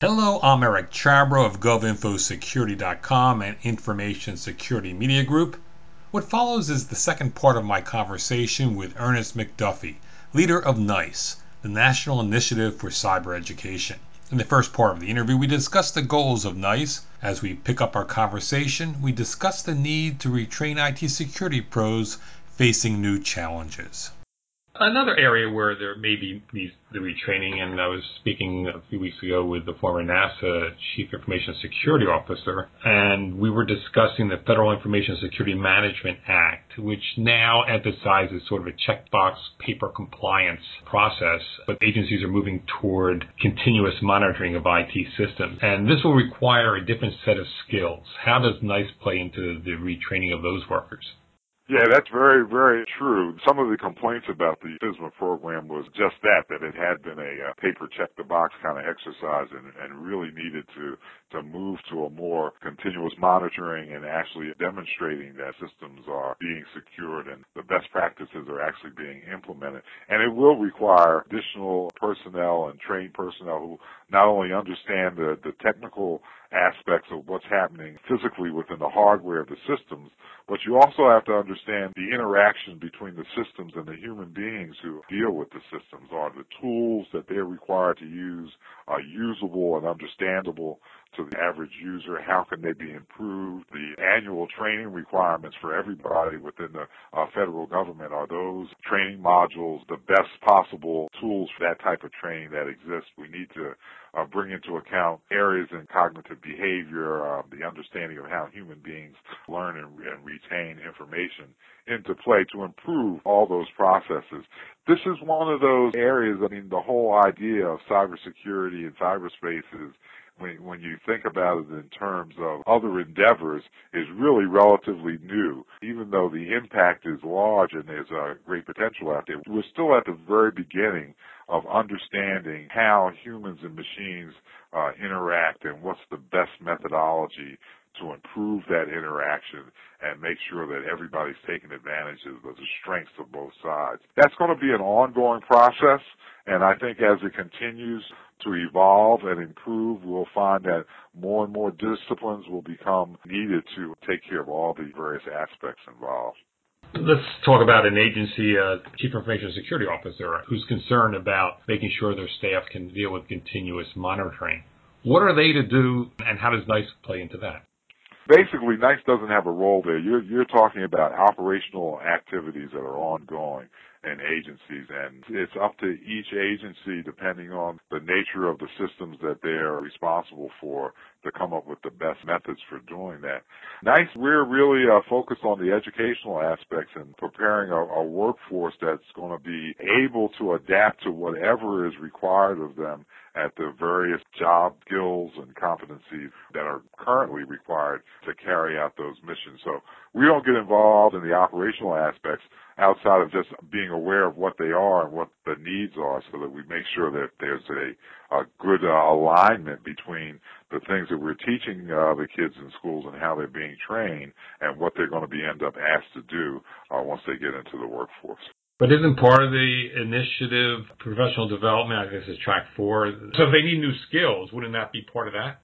Hello, I'm Eric Chabrow of GovInfoSecurity.com and Information Security Media Group. What follows is the second part of my conversation with Ernest McDuffie, leader of NICE, the National Initiative for Cyber Education. In the first part of the interview, we discussed the goals of NICE. As we pick up our conversation, we discuss the need to retrain IT security pros facing new challenges. Another area where there may be the retraining, and I was speaking a few weeks ago with the former NASA Chief Information Security Officer, and we were discussing the Federal Information Security Management Act, which now emphasizes sort of a checkbox paper compliance process, but agencies are moving toward continuous monitoring of IT systems, and this will require a different set of skills. How does NICE play into the retraining of those workers? Yeah, that's very, very true. Some of the complaints about the FISMA program was just that, that it had been a uh, paper check the box kind of exercise and, and really needed to, to move to a more continuous monitoring and actually demonstrating that systems are being secured and the best practices are actually being implemented. And it will require additional personnel and trained personnel who not only understand the, the technical aspects of what's happening physically within the hardware of the systems, but you also have to understand the interaction between the systems and the human beings who deal with the systems. Are the tools that they're required to use are usable and understandable to the average user? How can they be improved? The annual training requirements for everybody within the uh, federal government are those training modules the best possible tools for that type of training that exists? We need to uh, bring into account areas in cognitive behavior, uh, the understanding of how human beings learn and, and retain information into play to improve all those processes. This is one of those areas, I mean, the whole idea of cybersecurity and cyberspace is when, when you think about it in terms of other endeavors is really relatively new. Even though the impact is large and there's a great potential out there, we're still at the very beginning of understanding how humans and machines uh, interact and what's the best methodology to improve that interaction and make sure that everybody's taking advantage of the strengths of both sides. That's going to be an ongoing process, and I think as it continues to evolve and improve, we'll find that more and more disciplines will become needed to take care of all the various aspects involved. Let's talk about an agency, uh, Chief Information Security Officer, who's concerned about making sure their staff can deal with continuous monitoring. What are they to do, and how does NICE play into that? Basically NICE doesn't have a role there. You're you're talking about operational activities that are ongoing in agencies and it's up to each agency depending on the nature of the systems that they're responsible for to come up with the best methods for doing that. NICE, we're really uh, focused on the educational aspects and preparing a, a workforce that's going to be able to adapt to whatever is required of them at the various job skills and competencies that are currently required to carry out those missions. So we don't get involved in the operational aspects outside of just being aware of what they are and what the needs are so that we make sure that there's a, a good uh, alignment between the things that we're teaching uh, the kids in schools and how they're being trained and what they're going to be end up asked to do uh, once they get into the workforce. But isn't part of the initiative professional development? I guess is track four. So if they need new skills, wouldn't that be part of that?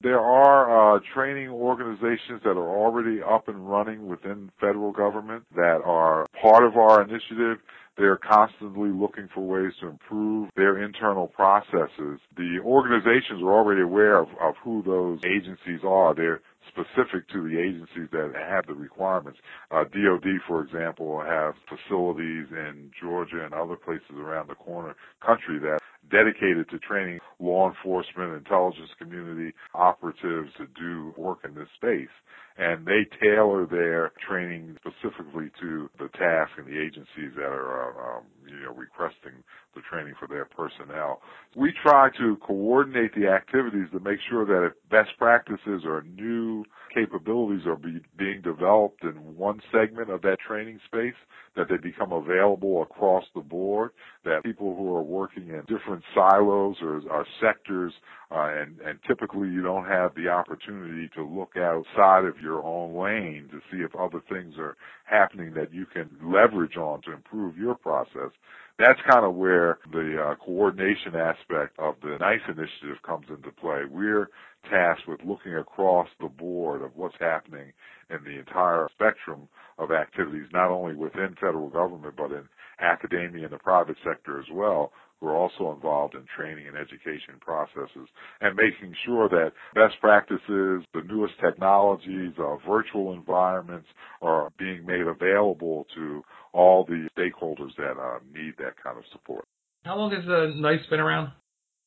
There are uh, training organizations that are already up and running within federal government that are part of our initiative. They're constantly looking for ways to improve their internal processes. The organizations are already aware of, of who those agencies are. They're specific to the agencies that have the requirements. Uh, DOD, for example, have facilities in Georgia and other places around the corner country that dedicated to training law enforcement, intelligence community operatives to do work in this space. And they tailor their training specifically to the task and the agencies that are, um, you know, requesting the training for their personnel. We try to coordinate the activities to make sure that if best practices or new capabilities are be, being developed in one segment of that training space, that they become available across the board, that people who are working in different silos or, or sectors, uh, and, and typically you don't have the opportunity to look outside of your own lane to see if other things are happening that you can leverage on to improve your process that's kind of where the uh, coordination aspect of the NICE initiative comes into play. We're tasked with looking across the board of what's happening in the entire spectrum of activities, not only within federal government, but in academia and the private sector as well, who are also involved in training and education processes and making sure that best practices, the newest technologies, uh, virtual environments are being made available to all the stakeholders that uh, need that kind of support. How long has uh, NICE been around?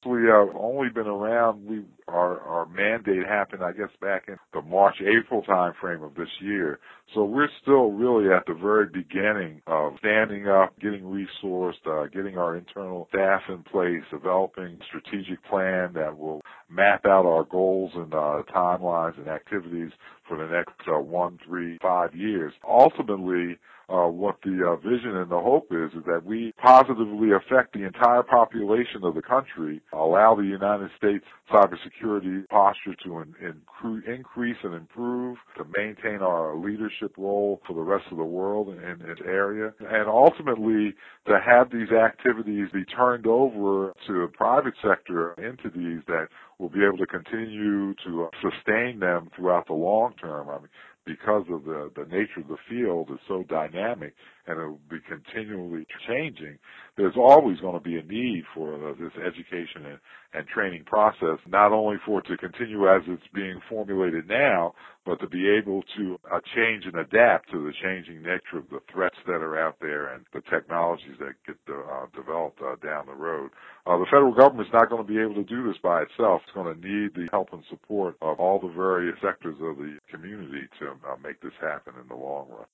We have only been around. We our our mandate happened, I guess, back in the March April time frame of this year. So we're still really at the very beginning of standing up, getting resourced, uh, getting our internal staff in place, developing strategic plan that will map out our goals and uh, timelines and activities for the next uh, one, three, five years. Ultimately, uh, what the uh, vision and the hope is is that we positively affect the entire population of the country, allow the United States cybersecurity posture to in, in, increase and improve, to maintain our leadership role for the rest of the world in this area, and ultimately to have these activities be turned over to the private sector entities that will be able to continue to sustain them throughout the long term. I mean, because of the, the nature of the field is so dynamic and it will be continually changing, there's always going to be a need for uh, this education and, and training process, not only for it to continue as it's being formulated now, but to be able to uh, change and adapt to the changing nature of the threats that are out there and the technologies that get uh, developed uh, down the road. Uh, the federal government is not going to be able to do this by itself. It's going to need the help and support of all the various sectors of the community to uh, make this happen in the long run.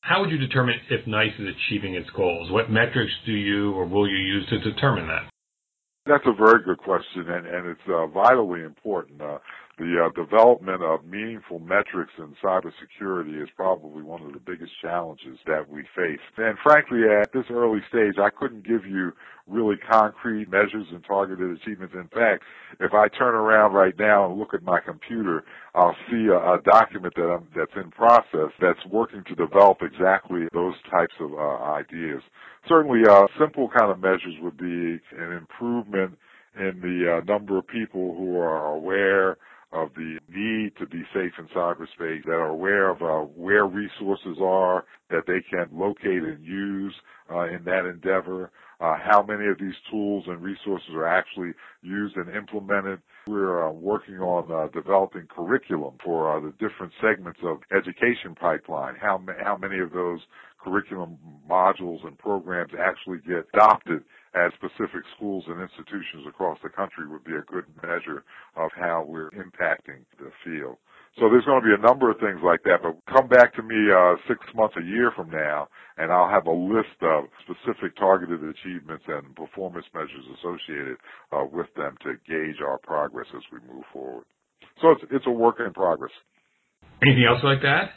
How would you determine if NICE is achieving its goals? What metrics do you or will you use to determine that? That's a very good question, and, and it's uh, vitally important. Uh, the uh, development of meaningful metrics in cybersecurity is probably one of the biggest challenges that we face. And frankly, at this early stage, I couldn't give you really concrete measures and targeted achievements. In fact, if I turn around right now and look at my computer, I'll see a, a document that I'm, that's in process that's working to develop exactly those types of uh, ideas. Certainly, uh, simple kind of measures would be an improvement in the uh, number of people who are aware of the need to be safe in cyberspace, that are aware of uh, where resources are that they can locate and use uh, in that endeavor, uh, how many of these tools and resources are actually used and implemented. We're uh, working on uh, developing curriculum for uh, the different segments of education pipeline. How, ma- how many of those curriculum modules and programs actually get adopted at specific schools and institutions across the country would be a good measure of how we're impacting the field. So there's going to be a number of things like that, but come back to me uh, six months, a year from now, and I'll have a list of specific targeted achievements and performance measures associated uh, with them to gauge our progress as we move forward. So it's, it's a work in progress. Anything else like that?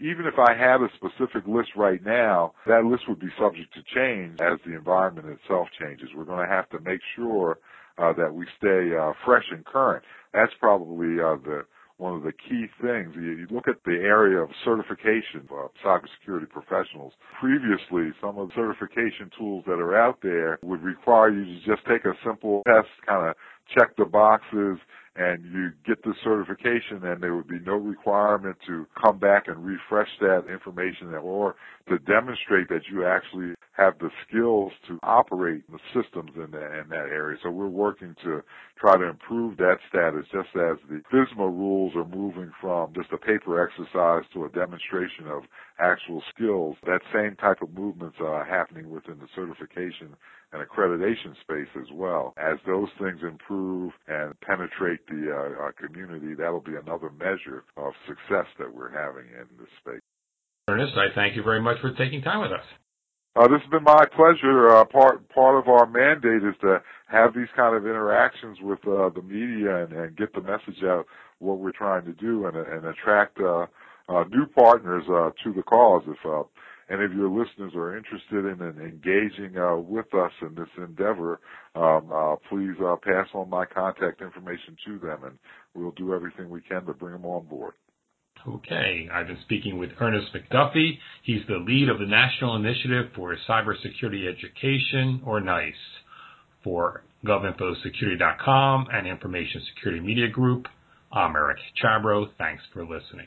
Even if I had a specific list right now, that list would be subject to change as the environment itself changes. We're going to have to make sure uh, that we stay uh, fresh and current. That's probably uh, the one of the key things. You, look at the area of certification of cybersecurity professionals. Previously, some of the certification tools that are out there would require you to just take a simple test, kind of check the boxes, and you get the certification and there would be no requirement to come back and refresh that information or to demonstrate that you actually have the skills to operate the systems in that, in that area. So we're working to try to improve that status just as the FISMA rules are moving from just a paper exercise to a demonstration of actual skills. That same type of movements are happening within the certification and accreditation space as well. As those things improve and penetrate the uh, community, that'll be another measure of success that we're having in this space. Ernest, I thank you very much for taking time with us. Uh, this has been my pleasure. Uh, part part of our mandate is to have these kind of interactions with uh, the media and, and get the message out what we're trying to do and, and attract uh, uh, new partners uh, to the cause. If any of your listeners are interested in, in engaging with us in this endeavor, um, please pass on my contact information to them, and we'll do everything we can to bring them on board. Okay, I've been speaking with Ernest McDuffie. He's the lead of the National Initiative for Cybersecurity Education, or NICE, for GovInfoSecurity.com and Information Security Media Group. I'm Eric Chabrow. Thanks for listening.